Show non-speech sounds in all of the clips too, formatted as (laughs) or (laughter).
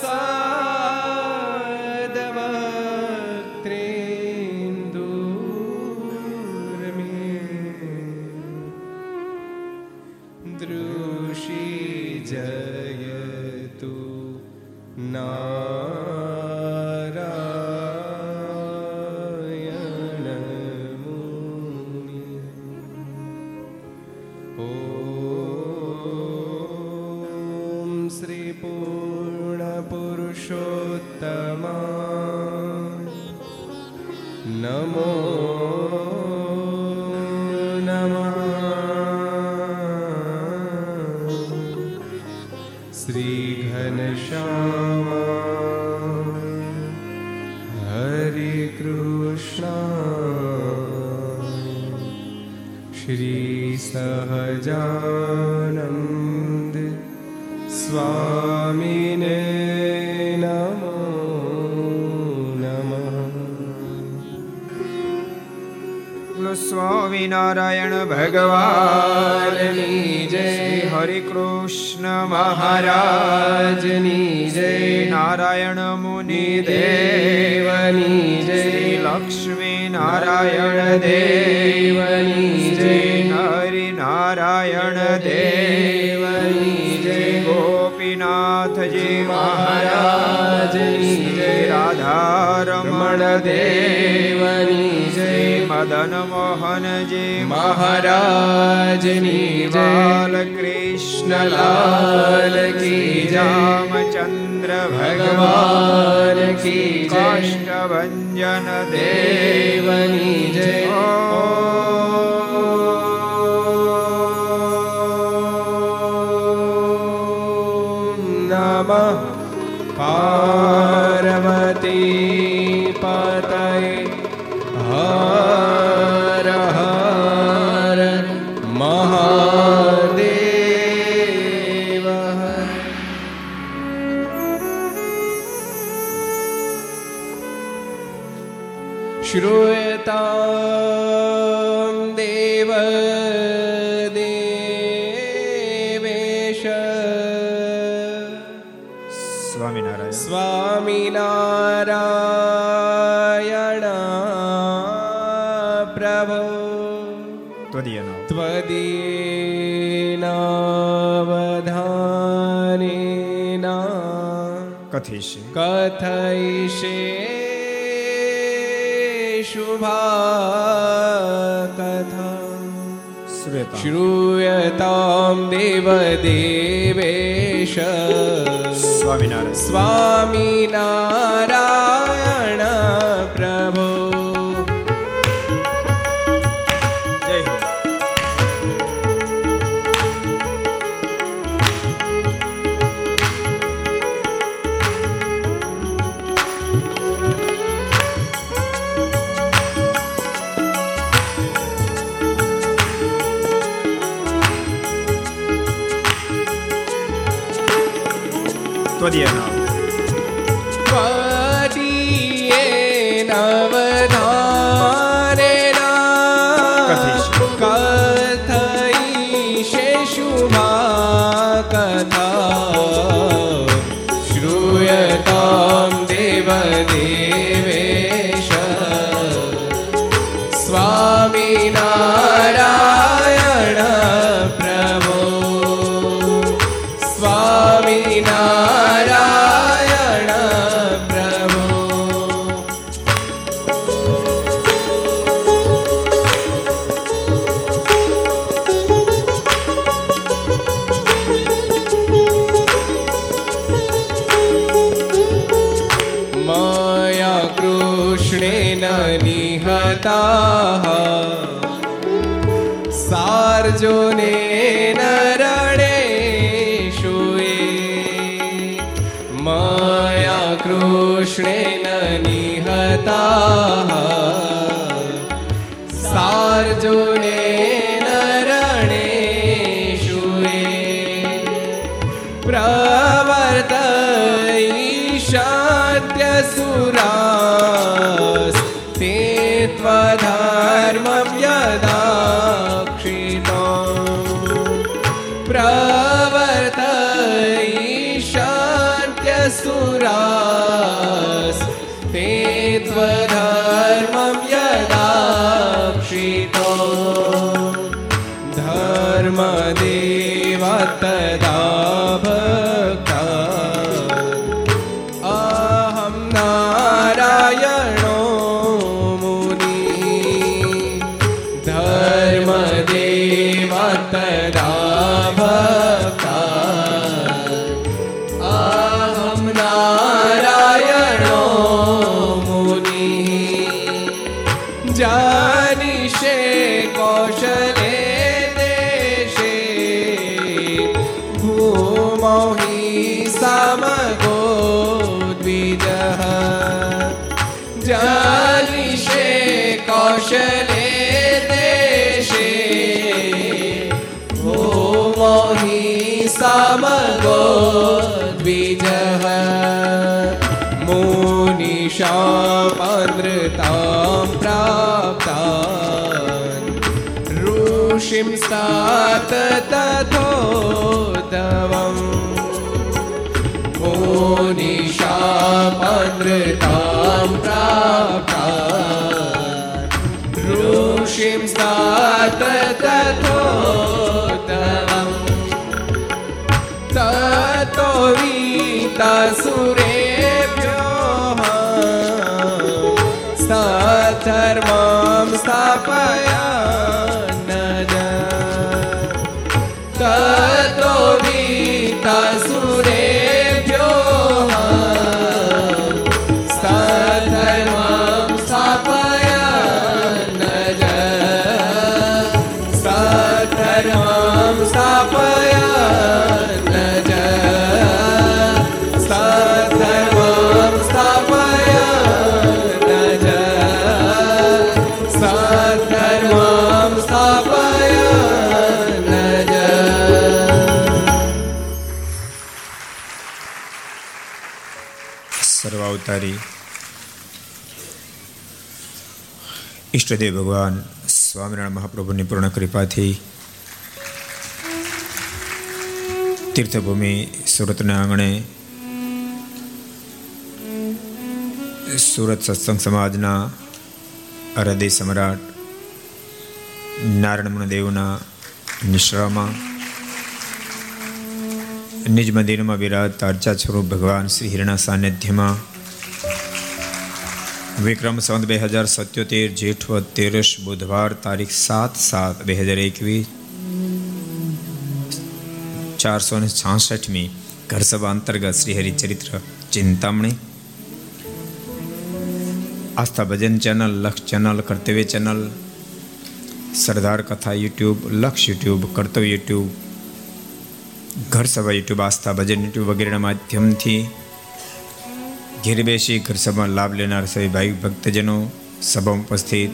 さい。રાધા રમણ દેવની શ્રી મદન મોહનજી મહારાજની બાલ કૃષ્ણલાલ કી રામચંદ્ર ભગવાન કી કાષ્ટભન દેવની જય કથયિષે કથયિષે શુભા કથા श्रूयतां देवदेवेश स्वामिनारायण स्वामिनारायण કર્મ ऋषिं स्तात तथोद्धवम् मुनिशापानृतां प्राप्तान् ऋषिं स्तात तथोद्धवम् ततो वीतासुरेभ्यो ઈષ્ટદેવ ભગવાન સ્વામિનારાયણ મહાપ્રભુની પૂર્ણ કૃપાથી તીર્થભૂમિ સુરતના આંગણે સુરત સત્સંગ સમાજના હૃદય સમ્રાટ નારાયણ દેવના નિશ્રામાં નિજ મંદિરમાં વિરાજતા અર્ચા સ્વરૂપ ભગવાન શ્રી હિરણા સાનિધ્યમાં વિક્રમ સંત બે હજાર સત્યોતેર જેઠ તેરસ બુધવાર તારીખ સાત સાત બે હજાર એકવીસ ચારસો ને છાસઠમી ઘર સભા અંતર્ગત Shri Haricharitra Chintamani Aastha Bhajan channel Laksh channel Kartavya channel Sardar Katha YouTube Laksh YouTube કર્તવ્ય યુટ્યુબ ઘર સભા યુટ્યુબ આસ્થા ભજન યુટ્યુબ વગેરેના માધ્યમથી ઘેર બેસી ઘર સભામાં લાભ લેનાર સભી ભાઈ ભક્તજનો સભામાં ઉપસ્થિત,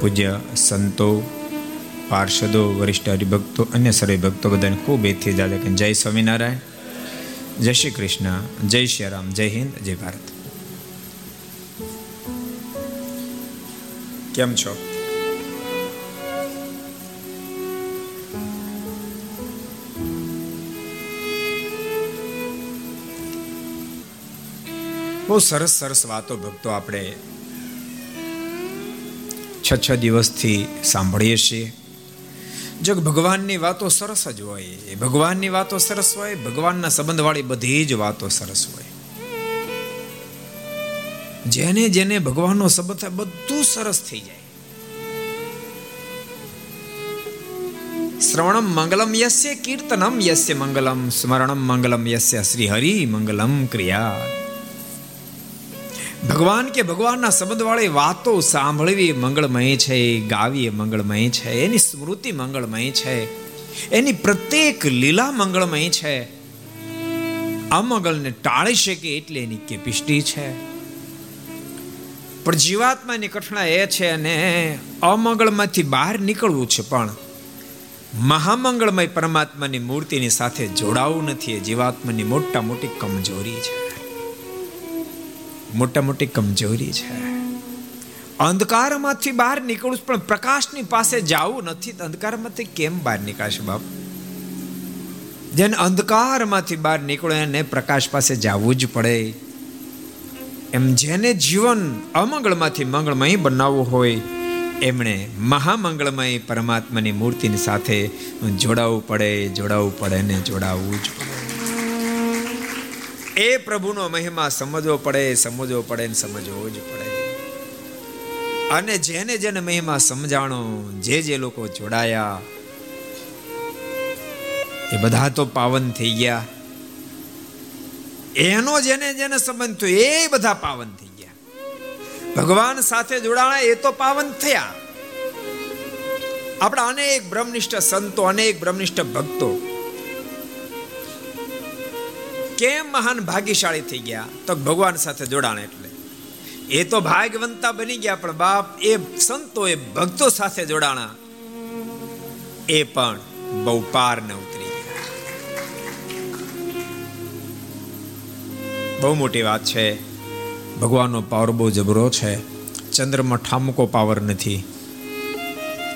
પૂજ્ય સંતો, પાર્ષદો, વરિષ્ઠ હરિભક્તો અન્ય સર્વે ભક્તો બધાને ખૂબ એથી જાદે કે જય સ્વામિનારાયણ, જય શ્રી કૃષ્ણ, જય શ્રી રામ, જય હિન્દ, જય ભારત. કેમ છો? બહુ સરસ સરસ વાતો ભક્તો આપણે છ છ દિવસથી સાંભળીએ છીએ. જો ભગવાનની વાતો સરસ જ હોય ભગવાનની વાતો સરસ હોય, ભગવાનના સંબંધવાળી બધી જ વાતો સરસ હોય. જેને જેને ભગવાનનો સંબંધ થાય, બધું સરસ થઈ જાય. શ્રવણમ મંગલમ યસ્ય, કીર્તનમ યસ્ય મંગલમ, સ્મરણમ મંગલમ યસ્ય શ્રી હરિ મંગલમ ક્રિયા. ભગવાન કે ભગવાનના સંબંધવાળી વાતો સાંભળવી મંગળમય છે, ગાવી મંગળમય છે, એની સ્મૃતિ મંગળમય છે, એની પ્રત્યેક લીલા મંગળમય છે. અમંગળને ટાળી શકે એટલે એની કેપિસ્ટી છે. પણ જીવાત્માની કઠણા એ છે અને અમંગળમાંથી બહાર નીકળવું છે પણ મહામંગળમય પરમાત્માની મૂર્તિની સાથે જોડાવું નથી. એ જીવાત્માની મોટા મોટી કમજોરી છે. મોટા મોટી કમજોરી છે. અંધકારમાંથી બહાર નીકળું પણ પ્રકાશની પાસે જવું નથી. અંધકારમાંથી કેમ બહાર નીકળશે બાપ? જેને અંધકારમાંથી બહાર નીકળો, એને પ્રકાશ પાસે જવું જ પડે. એમ જેને જીવન અમંગળમાંથી મંગળમય બનાવવું હોય, એમણે મહામંગળમય પરમાત્માની મૂર્તિની સાથે જોડાવવું પડે જોડાવવું પડે ને જોડાવવું જ પડે. એ પ્રભુનો મહિમા સમજવો પડે સમજવો પડે ને સમજવો જ પડે. અને જેને જેને મહિમા સમજાણો, જે જે લોકો જોડાયા, એ બધા તો પાવન થઈ ગયા. એનો જેને જેને સંબંધ થયો, એ બધા પાવન થઈ ગયા. ભગવાન સાથે જોડાણા, એ તો પાવન થયા. આપણા અનેક બ્રહ્મનિષ્ઠ સંતો, અનેક બ્રહ્મનિષ્ઠ ભક્તો કેમ મહાન ભાગ્યશાળી થઈ ગયા? તો ભગવાન સાથે જોડાણ એટલે. એ તો ભાગ્યવંતા બની ગયા, પણ બાપ, એ સંતો, એ ભક્તો સાથે જોડાણા. એ પણ બહુ પાર ન ઉતરી બહુ મોટી વાત છે. ભગવાનનો પાવર બહુ જબરો છે. ચંદ્રમાં ઠામકો પાવર નથી.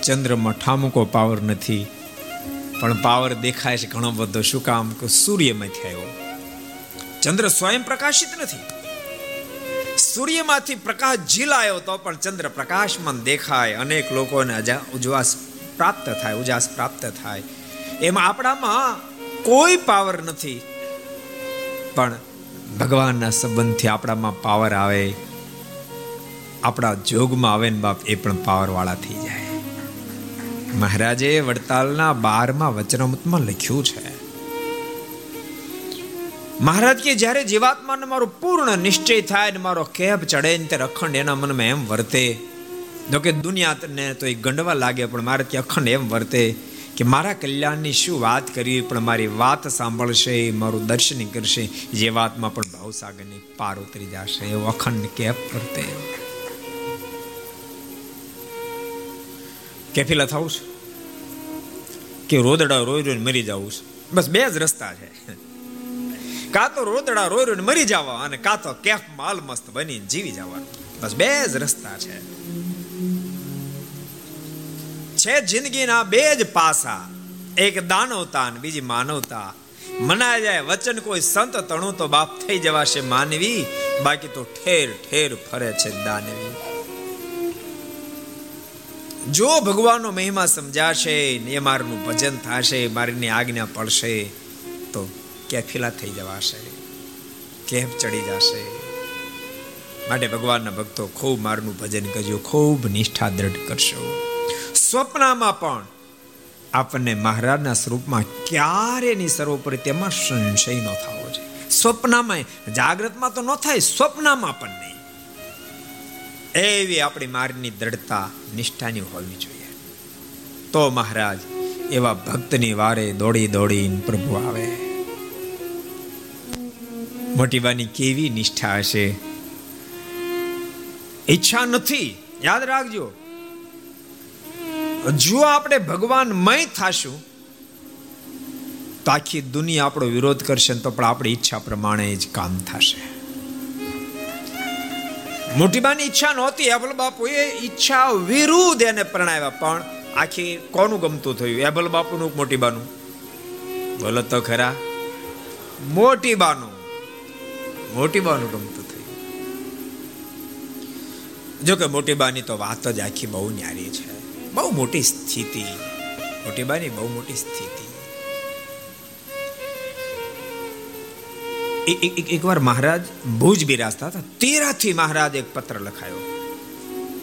ચંદ્રમાં ઠામકો પાવર નથી. પણ પાવર દેખાય છે ઘણો બધો. શું કામ? કે સૂર્યમાંથી આવ્યો. ચંદ્ર સ્વયં પ્રકાશિત નથી. સૂર્યમાંથી પ્રકાશ ઝીલાયો તો પણ ચંદ્ર પ્રકાશમાં દેખાય. અનેક લોકોને ઉજવાસ પ્રાપ્ત થાય, ઉજાસ પ્રાપ્ત થાય. એમાં આપણામાં કોઈ પાવર નથી. પણ ભગવાનના સંબંધથી આપણામાં પાવર આવે. આપણા જોગમાં આવે ને બાપ, એ પણ પાવર વાળા થઈ જાય. મહારાજે વડતાલના બારમાં વચનામૃતમાં લખ્યું છે મહારાજ કે જ્યારે જીવાત્માને મારો પૂર્ણ નિશ્ચય થાય ને મારો કેબ ચડે ને ત્યારે અખંડ એના મનમાં એમ વર્તે. જો કે દુનિયાને તો એ ગંડવા લાગે, પણ મારે ત્યાં અખંડ એમ વર્તે કે મારા કલ્યાણની શું વાત કરવી પણ મારી વાત સાંભળશે, મારું દર્શન કરશે જે વાતમાં પણ ભાવસાગરની પાર ઉતરી જશે, એવો અખંડ કેપ વર્તે. કેફીલા થવું છે? કે રોદડા રોઈ રોઈ મરી જવું છે? બસ બે જ રસ્તા છે. કાં તો રોદડા રોઈ રોઈને મરી જવા અને કાં તો કેફ માલ મસ્ત બની જીવી જવાનું. બસ બે જ રસ્તા છે. છે જિંદગીના બે જ પાસા. એક દાનવતા અને બીજી માનવતા. મનાય જાય વચન કોઈ સંત તણું તો બાપ થઈ જવાશે માનવી. બાકી તો ઠેર ઠેર ફરે છે દાનવી. જો ભગવાનનો મહિમા સમજાશે એ મારનું ભજન થશે, મારીની આજ્ઞા પડશે, તો કેફીલા થઈ જવાશે કેફ ચડી જશે. માટે ભગવાનના ભક્તો ખૂબ મારનું ભજન કરજો, ખૂબ નિષ્ઠા દ્રઢ કરશો. સ્વપ્નમાં પણ આપણને મહારાજના સ્વરૂપમાં ક્યારેની સર્વોપરી તેમાં સંશય ન થવો છે સ્વપ્નમાં જાગ્રતમાં તો ન થાય, સ્વપ્નમાં પણ નહીં. એવી આપણી મારની દ્રઢતા, નિષ્ઠાની હોવી જોઈએ. તો મહારાજ એવા ભક્તની વારે દોડી દોડીને પ્રભુ આવે. મોટીબાની કેવી નિષ્ઠા હશે? ઈચ્છા નથી. યાદ રાખજો. જો આપણે ભગવાન મય થાશું, તો આખી દુનિયા આપણો વિરોધ કરશે તો પણ આપણી ઈચ્છા પ્રમાણે જ કામ થશે. મોટીબાની ઈચ્છા નહોતી. એબલ બાપુએ ઈચ્છા વિરુદ્ધ એને પ્રણાવ્યા પણ આખી કોનું ગમતું થયું? એબલ બાપુનું મોટીબાનું? બોલો તો ખરા. મોટીબાનું. મોટીબાનું ગમતું થયું જો કે મોટીબાની તો વાત જ આખી બહુ ન્યારી છે. બહુ મોટી સ્થિતિ. મોટીબાની બહુ મોટી સ્થિતિ. એકવાર મહારાજ ભુજ બિરાજતા હતા. તેરાથી મહારાજ એક પત્ર લખાયો.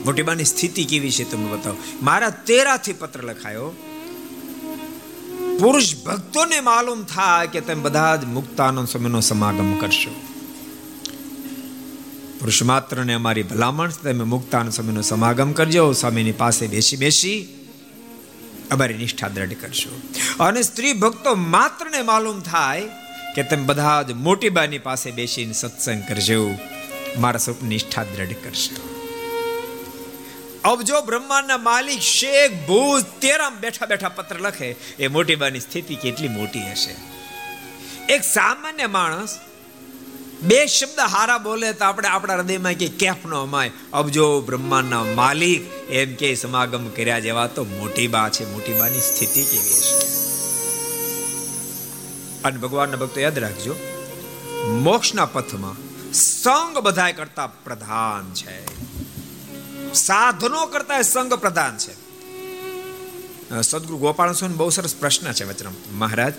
મોટીબાની સ્થિતિ કેવી છે તમે બતાવો. મારા તેરાથી પત્ર લખાયો. પુરુષ ભક્તોને માલુમ થાય કે તમે બધા જ મુક્તાનંદ સ્વામીનો સમાગમ કરશો. પુરુષ માત્રને અમારી ભલામણ તમે મુક્તાન સ્વામીનો સમાગમ કરજો. સ્વામીની પાસે બેસી બેસી અમારી નિષ્ઠા દ્રઢ કરશો. અને સ્ત્રી ભક્તો માત્રને માલુમ થાય કે તમે બધા જ મોટીબાની પાસે બેસીને સત્સંગ કરજો. મારા સ્વરૂપ નિષ્ઠા દ્રઢ કરશો. અવજો બ્રહ્માંડના માલિક શેખ ભૂજ તેરામ બેઠા બેઠા પત્ર લખે, એ મોટી બાની સ્થિતિ કેટલી મોટી હશે? એક સામાન્ય માણસ બે શબ્દ હારા બોલે તો આપણે આપણા હૃદયમાં કે કેફ નો અમાય અબજો બ્રહ્માંડના માલિક એમ કે સમાગમ કર્યા જેવા તો મોટી બા છે, મોટી બાની સ્થિતિ કેવી છે અને ભગવાનના ભક્તો યાદ રાખજો, મોક્ષના પથમાં સંગ બધાય કરતા પ્રધાન છે. સાધનો કરતા સંગ પ્રધાન છે. સદગુરુ ગોપાલ સ્વામી બહુ સરસ પ્રશ્ન છે વચરામ મહારાજ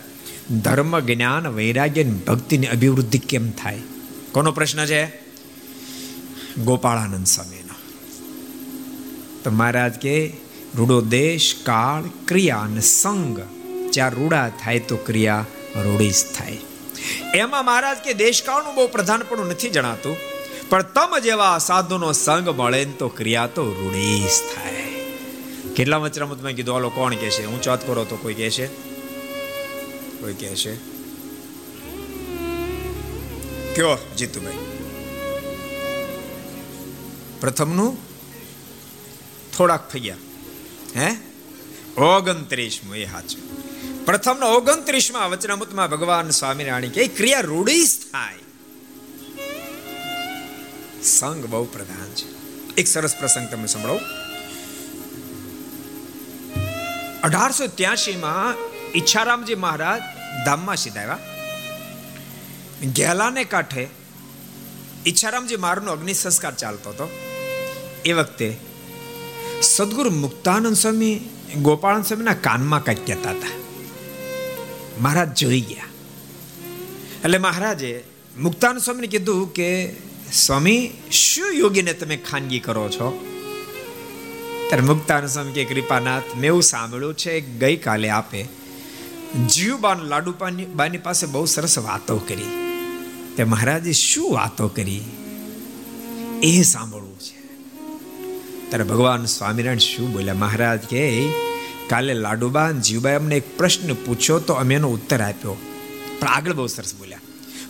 ધર્મ, જ્ઞાન, વૈરાગ્ય ભક્તિની અભિવૃદ્ધિ કેમ થાય? કોનો પ્રશ્ન છે? ગોપાળાનંદ સ્વામીનો. તો મહારાજ કે, રૂડો દેશ, કાળ, ક્રિયા અને સંગ. ચાર રૂડા થાય તો ક્રિયા રૂડી થાય. એમાં મહારાજ કે દેશકાળનું બહુ પ્રધાનપણું નથી જણાતું. પણ તમ જેવા સાધુનો સંગ મળે તો ક્રિયા તો રૂડીસ થાય. કેટલા વચરામતમાં કીધું? આલો કોણ કે છે? હું ચોથ કરો તો કોઈ કહે છે? કોઈ કહે છે કયો જીતુભાઈ પ્રથમનું થોડાક ફગ્યા હે ઓગણત્રીસમું એ સાચું પ્રથમના ઓગણત્રીસમાં વચનામૃતમાં ભગવાન સ્વામિનારાયણ કે ક્રિયા રૂઢી થાય સંગ બહુ પ્રધાન છે એક સરસ પ્રસંગ તમે સંભળો અઢારસો ત્યાસી માં ઈચ્છારામજી મહારાજ ધામમાં સીધાવ્યા. ઘેલાને કાંઠે ઈચ્છારામજી મારનો અગ્નિ સંસ્કાર ચાલતો હતો. એ વખતે સદગુરુ મુક્તાનંદ સ્વામી ગોપાળન સ્વામીના કાનમાં કંઈક કહેતા હતા. મહારાજ જોઈ ગયા. એટલે મહારાજે મુક્તાનંદ સ્વામીને કીધું કે, સ્વામી, શું યોગીને તમે ખાનગી કરો છો? ત્યારે મુક્તાનંદ સ્વામી કે, કૃપાનાથ, મેં એવું સાંભળ્યું છે, ગઈકાલે આપે જીવબાન લાડુ બાની પાસે બહુ સરસ વાતો કરી. તે મહારાજે શું વાતો કરી? એ સાંભળવું છે. ત્યારે ભગવાન સ્વામિનારાયણ શું બોલ્યા? મહારાજ કે, કાલે લાડુબાન જીવબાઈ અમને એક પ્રશ્ન પૂછ્યો તો અમે એનો ઉત્તર આપ્યો. પણ આગળ બહુ સરસ બોલ્યા.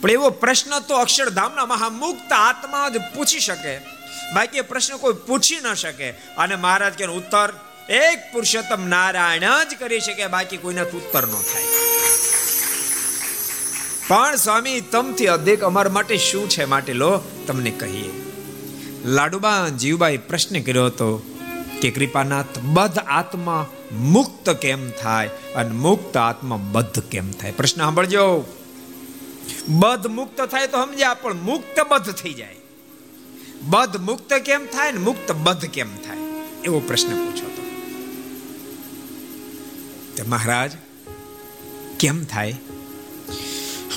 પણ એવો પ્રશ્ન તો અક્ષરધામના મહામુક્ત આત્મા જ પૂછી શકે. બાકી પ્રશ્ન કોઈ પૂછી ન શકે. અને મહારાજ કે, ઉત્તર એક પુરુષોત્તમ નારાયણ જ કરી શકે, બાકી કોઈના ઉત્તર ન થાય. પણ સ્વામી, તમથી અધિક અમારા માટે શું છે માટે લો, તમને કહીએ. લાડુબા, જીવબાઈ પ્રશ્ન કર્યો હતો કે કૃપાનાથ બધ આત્મા મુક્ત કેમ થાય અને મુક્ત આત્મા બદ્ધ કેમ થાય? પ્રશ્ન સાંભળજો. બધ મુક્ત થાય તો સમજ્યા, પણ મુક્ત બધ થઈ જાય. બધ મુક્ત કેમ થાય ને મુક્ત બધ કેમ થાય? એવો પ્રશ્ન પૂછો તો. મહારાજ, કેમ થાય?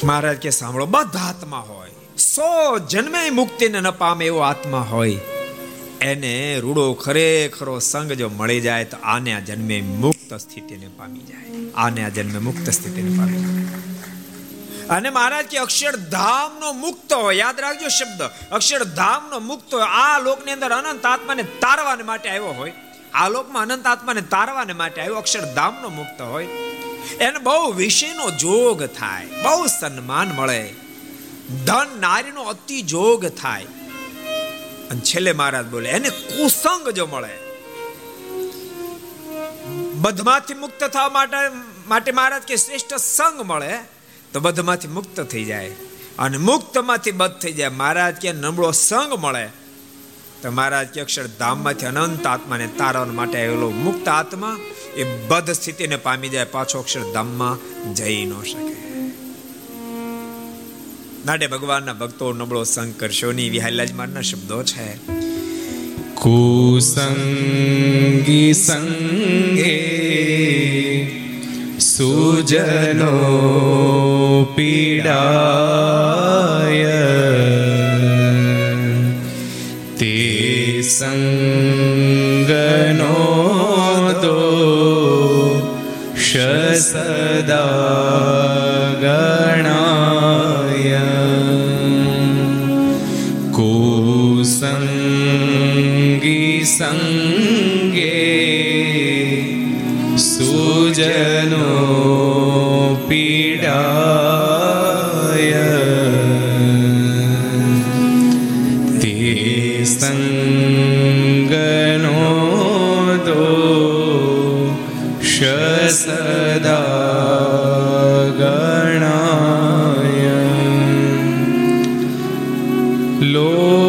મહારાજ કે, સાંભળો, બધા આત્મા હોય, સો જન્મે મુક્તિને ન પામે એવો આત્મા હોય. એને રૂડો ખરેખરો સંગ જો મળી જાય તો આને આ જન્મે મુક્ત સ્થિતિને પામી જાય. આને આ જન્મે મુક્ત સ્થિતિને પામી જાય. અને મહારાજ કે અક્ષરધામ નો મુક્ત હોય. યાદ રાખજો શબ્દ. અક્ષરધામ નો મુક્ત હોય. આ લોકની અંદર અનંત આત્માને તારવાને માટે આવ્યો હોય. આ લોકમાં અનંત આત્માને તારવાને માટે આવ્યો. અક્ષરધામનો મુક્ત હોય. એને બહુ વિષયનો જોગ થાય. બહુ સન્માન મળે. ધન નારીનો અતિ જોગ થાય. અને છેલ્લે મહારાજ બોલે, એને કુસંગ જો મળે. બધમાંથી મુક્ત થવા માટે માટે મહારાજ કે શ્રેષ્ઠ સંગ મળે, તો બધમાંથી મુક્ત થઈ જાય. અને મુક્તમાંથી બધ થઈ જાય. મહારાજ કે નબળો સંગ મળે. તો મહારાજ કે અક્ષરધામમાંથી અનંત આત્માને તારવા માટે આવેલો મુક્ત આત્મા એ બધ સ્થિતિને પામી જાય, પાછો અક્ષરધામમાં જઈ ન શકે. નાડે ભગવાનના ભક્તો નબળો સંગ કરશો ની વિહાલાજ મારના શબ્દો છે. કુસંગી સંગે સુજનો પીડાય. સંગનો દો સદા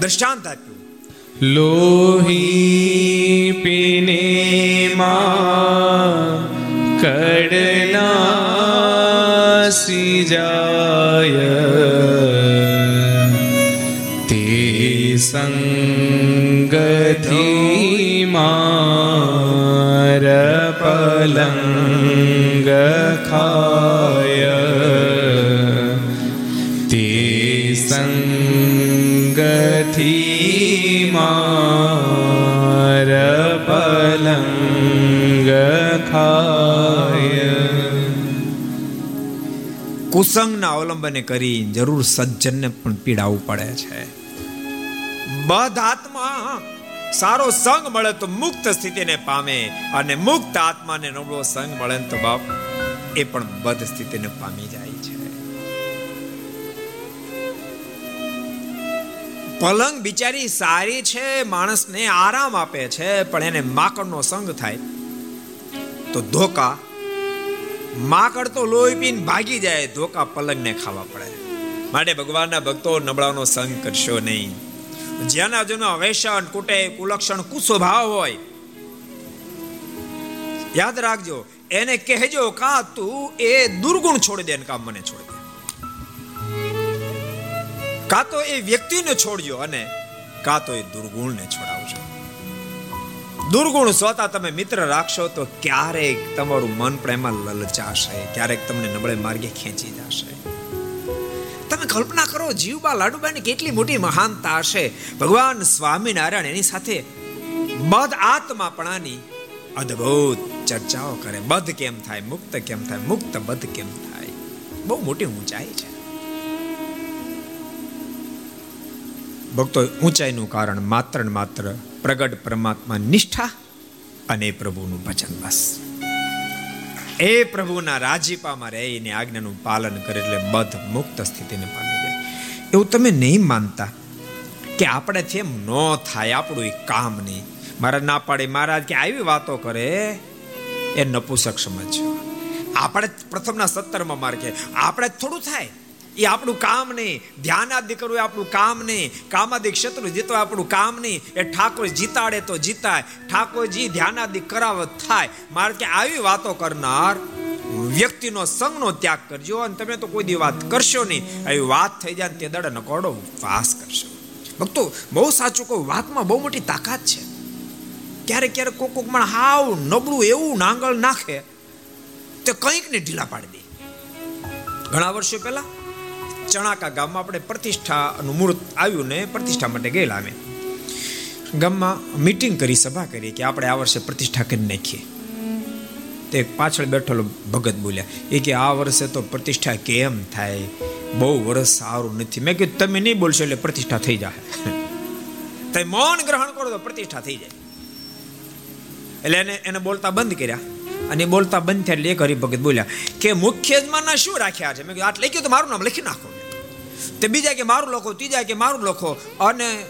દ્રષ્ટાંત આપ્યું. લોહી પીને માં કડના સી જાય તે સંગથી માર પલંગ ખાય ખાય કુસંગના અવલંબને કરી જરૂર સજ્જનને પણ પીડાવું પડે છે. બધ આત્મા સારો સંગ મળે તો મુક્ત સ્થિતિને પામે અને મુક્ત આત્માને નબળો સંગ મળે તો બાપ એ પણ બધ સ્થિતિને પામી જાય છે. પલંગ બિચારી સારી છે, માણસને આરામ આપે છે, પણ એને માકડનો સંગ થાય. તો ધોકા. માકડ તો લોહી પીને ભાગી જાય, ધોકા પલંગને ખાવા પડે. માટે ભગવાનના ભક્તો નબળાનો સંગ કરશો નહીં. જેના જેનો વેસન કુટે, કુલક્ષણ કુસ્વભાવ હોય, યાદ રાખજો, એને કહેજો કા તું એ દુર્ગુણ છોડી દે કા મને છોડી દે. કા તો એ વ્યક્તિને છોડજો અને કા તો એ દુર્ગુણને છોડાવજો. દુર્ગુણ સ્વતા તમે મિત્ર રાખશો તો ક્યારેક તમારું મન પણ એમાં લલચાશે, ક્યારેક તમને નબળે માર્ગે ખેંચી જશે. તમે કલ્પના કરો, જીવબા લાડુબાની કેટલી મોટી મહાનતા હશે. ભગવાન સ્વામિનારાયણ એની સાથે બધ આત્માપણાની અદ્ભુત ચર્ચાઓ કરે. બધ કેમ થાય, મુક્ત કેમ થાય, મુક્ત બધ કેમ થાય? બહુ મોટી ઊંચાઈ છે. ભક્તો, ઊંચાઈનું કારણ માત્ર ને માત્ર પ્રગટ પરમાત્મા નિષ્ઠા અને પ્રભુનું ભજન બસ. એ પ્રભુના રાજીપામાં રહે એની આજ્ઞાનું પાલન કરે એટલે બધ મુક્ત સ્થિતિને પામી જાય. એવું તમે નહીં માનતા કે આપણે એમ ન થાય, આપણું એ કામ નહીં. મારા ના પાડે મહારાજ કે આવી વાતો કરે, એ નપુસક સમજજો. આપણે પ્રથમના સત્તરમાં માર્ગે આપણે થોડું થાય. એ આપણું કામ નહીં. ધ્યાનાદિ કરવું એ આપણું કામ નહીં. કામાદિક શત્રુ જીતવા આપણું કામ નહીં. એ ઠાકોર જીતાડે તો જીતાય. ઠાકોરજી ધ્યાનાદિ કરાવ થાય. મારે કે આવી વાતો કરનાર વ્યક્તિનો સંગનો ત્યાગ કરજો અને તમે તો કોઈ દી વાત કરશો નહીં. આવી વાત થઈ જાય તે દડે નકોડો વાસ કરશો. ભક્તો, બહુ સાચું કહું, વાતમાં બહુ મોટી તાકાત છે. ક્યારેક ક્યારેક કોક કોક પણ હાવ નબળું એવું નાંગળ નાખે, તે કંઈક ને ઢીલા પાડી દે. ઘણા વર્ષો પહેલા ચણાકા ગામમાં આપણે પ્રતિષ્ઠાનું મુહૂર્ત આવ્યું ને પ્રતિષ્ઠા માટે ગયેલા અમે. ગામમાં મીટિંગ કરી, સભા કરી કે આપણે આ વર્ષે પ્રતિષ્ઠા કરી નાખીએ. તે પાછળ બેઠેલો ભગત બોલ્યા, એ કે આ વર્ષે તો પ્રતિષ્ઠા કેમ થાય? બહુ વર્ષ સારું નથી. મેં કીધું, તમે નહીં બોલશો એટલે પ્રતિષ્ઠા થઈ જાય (laughs) તમે મૌન ગ્રહણ કરો તો પ્રતિષ્ઠા થઈ જાય. એટલે એને એને બોલતા બંધ કર્યા. અને બોલતા બંધ થયા એટલે એક હરિભગત બોલ્યા, કે મુખ્ય યજમાનના શું રાખ્યા છે? મેં આટ લખ્યું તો મારું નામ લખી નાખો. તે બીજા કે મારું લખો, ત્રીજા કે મારું લખો. અને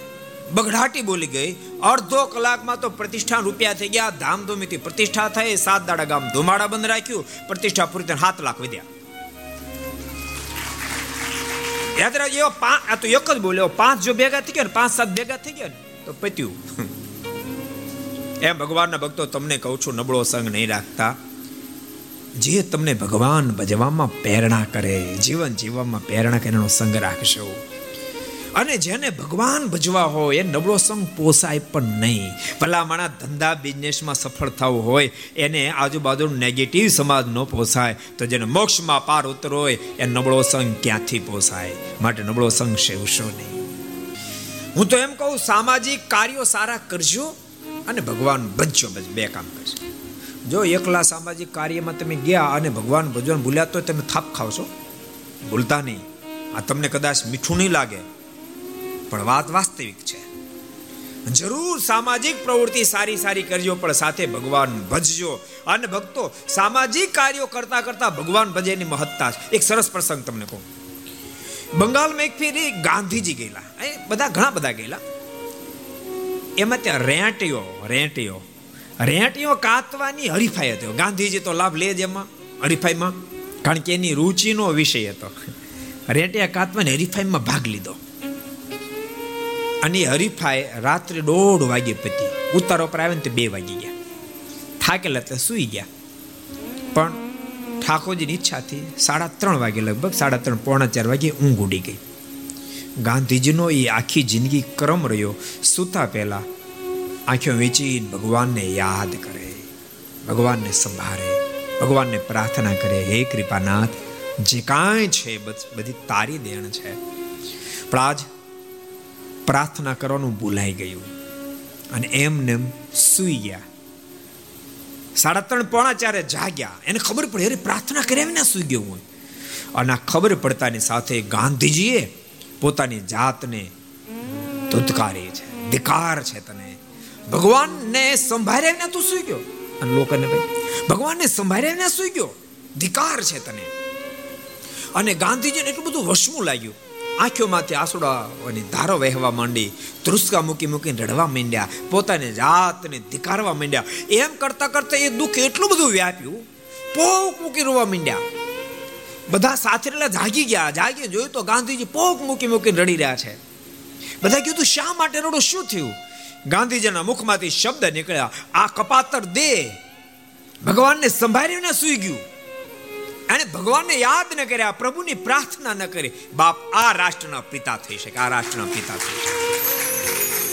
બગડાટી બોલી ગઈ. અડધો કલાકમાં તો પ્રતિષ્ઠા રૂપિયા થઈ ગયા. ધામધૂમીથી પ્રતિષ્ઠા થઈ. સાત દાડા ગામ ધુમાડા બંધ રાખ્યું. પ્રતિષ્ઠા પૂરી સાત લાખ વધ્યા. યાદ રાખજો, એવો પાંચ આ તો એક જ બોલ્યો પાંચ જો ભેગા થઈ ગયા ને, પાંચ સાત ભેગા થઈ ગયા ને, તો પત્યું. એમ ભગવાનના ભક્તો, તમને કહું છું, નબળો સંગ નહીં રાખતા. જે તમને ભગવાન ભજવામાં પ્રેરણા કરે, જીવન જીવવામાં પ્રેરણા કરે, એનો સંગ રાખશો. અને જેને ભગવાન ભજવા હોય, એ નબળો સંગ પોસાય પણ નહીં. ભલામણા ધંધા બિઝનેસમાં સફળ થવું હોય, એને આજુબાજુ નેગેટિવ સમાજ ન પોસાય, તો જેને મોક્ષમાં પાર ઉતરો હોય એ નબળો સંગ ક્યાંથી પોસાય? માટે નબળો સંગ સેવશો નહીં. હું તો એમ કહું, સામાજિક કાર્યો સારા કરજો અને ભગવાન ભજજો બે કામ કરજો. જો એકલા સામાજિક કાર્યમાં તમે ગયા અને ભગવાન ભજવાન ભૂલ્યા તો તમે થાપ ખાવશો? ભૂલતા નહીં. આ તમને કદાચ મીઠું નહીં લાગે, પણ વાત વાસ્તવિક છે. જરૂર સામાજિક પ્રવૃત્તિ સારી સારી કરજો પણ સાથે ભગવાન ભજજો. અને ભક્તો, સામાજિક કાર્યો કરતા કરતા ભગવાન ભજેની મહત્તા છે. એક સરસ પ્રસંગ તમને કહું. બંગાળમાં એક ફેરી ગાંધીજી ગયેલા. એ બધા ઘણા બધા ગયેલા. એમાં ત્યાં રેંટીઓ રેંટીઓ રેંટીઓ કાતવાની હરીફાઈ હતી. ગાંધીજી તો લાભ લે જ એમાં, હરીફાઈમાં. કારણ કે એની રુચિનો વિષય હતો. રેંટિયા કાતવાની હરીફાઈમાં ભાગ લીધો. અને હરીફાઈ રાત્રે દોઢ વાગે પતી. ઉતારો પર આવે ને તો બે વાગી ગયા. થાકેલા એટલે સુઈ ગયા. પણ ઠાકોરજીની ઈચ્છાથી સાડા ત્રણ વાગે લગભગ, સાડા ત્રણ, પોણા ચાર વાગે ઊંઘ ઉડી ગઈ. ગાંધીજીનો એ આખી જિંદગી ક્રમ રહ્યો. સૂતા પહેલા આંખો વેચીને ભગવાનને યાદ કરે, ભગવાનને સંભાળે, ભગવાનને પ્રાર્થના કરે, હે કૃપાનાથ, જે કાંઈ છે બધી તારી દેણ છે. પણ આજ પ્રાર્થના કરવાનું ભૂલાઈ ગયું અને એમને સુઈ ગયા. સાડા ત્રણ પોણા ચારે જાગ્યા. એને ખબર પડી, અરે પ્રાર્થના કરી વિના સૂઈ ગયો હું અને આ ખબર પડતાની સાથે ગાંધીજીએ પોતાની જાતને ધુતકારી છે, ધિકાર છે તને. ભગવાનને સંભાળ્યા તું સૂઈ ગયો. અને લોકોને ભગવાનને સંભાળ્યા સુઈ ગયો. ધિકાર છે તને. અને ગાંધીજીને એટલું બધું વશમું લાગ્યું. આંખોમાંથી આંસુડાની ધારો વહેવા માંડી, ધ્રુસકા મૂકી મૂકીને રડવા માંડ્યા, પોતાની જાતને ધિકારવા માંડ્યા. એમ કરતા કરતા એ દુઃખ એટલું બધું વ્યાપ્યું. પોક મૂકી રોવા માંડ્યા. બધા સાથેલા જાગી ગયા. જાગી જોયું તો ગાંધીજી પોક મૂકી મૂકીને રડી રહ્યા છે. બધા કીધું, શા માટે રડો? શું થયું? ગાંધીજીના મુખમાંથી શબ્દ નીકળ્યા. આ કપાતર દે ભગવાનને સંભાળીને સુઈ ગયું. અને ભગવાનને યાદ ન કર્યા, પ્રભુની પ્રાર્થના ન કરી. બાપ આ રાષ્ટ્રના પિતા થઈ શકે, આ રાષ્ટ્રના પિતા થઈ શકે.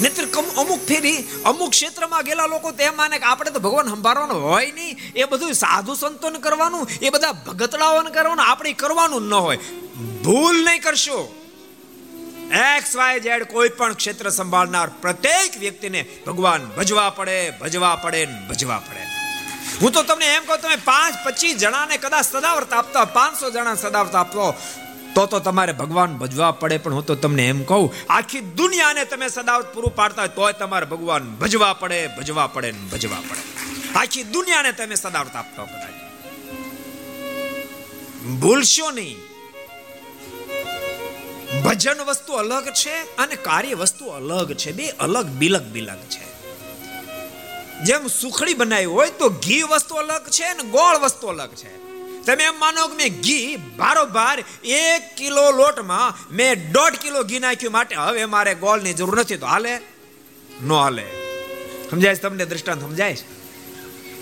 નહીતર અમુક ફેરી, અમુક ક્ષેત્રમાં ગયેલા લોકો તે માને કે આપણે તો ભગવાન સંભાળવાનું હોય નહીં. એ બધું સાધુ સંતોન કરવાનું, એ બધા ભગતડાઓને કરવાનું, આપણે કરવાનું ન હોય. ભૂલ નહીં કરશો. એક્સ વાય ઝેડ કોઈ પણ ક્ષેત્ર સંભાળનાર પ્રત્યેક વ્યક્તિને ભગવાન ભજવા પડે ભજવા પડે ભજવા પડે. હું તો તમને એમ કહું, તમે પાંચ પચીસ જણાને કદાચ સદાવર્ત આપતા, પાંચસો જણા સદાવર્ત આપતો તો તો તમારે ભગવાન ભજવા પડે. પણ હું તો તમને એમ કહું, આખી દુનિયાને તમે સદાવર્ત પૂરું પાડતા હોય, તોય તમારે ભગવાન ભજવા પડે ભજવા પડે ભજવા પડે. આખી દુનિયાને તમે સદાવર્ત આપતા કદાચ. ભૂલશો નહીં. ભજન વસ્તુ અલગ છે અને કાર્ય વસ્તુ અલગ છે. બે અલગ બિલક બિલક છે. જેમ સુખડી બનાવી હોય તો ઘી વસ્તુ અલગ છે ને ગોળ વસ્તુ અલગ છે. તમે એમ માનો કે મેં ઘી બારોબાર એક કિલો લોટમાં મેં દોઢ કિલો ઘી નાખ્યું માટે હવે મારે ગોળની જરૂર નથી. તો હાલે? ન હાલે. સમજાય તમને દ્રષ્ટાંત? સમજાય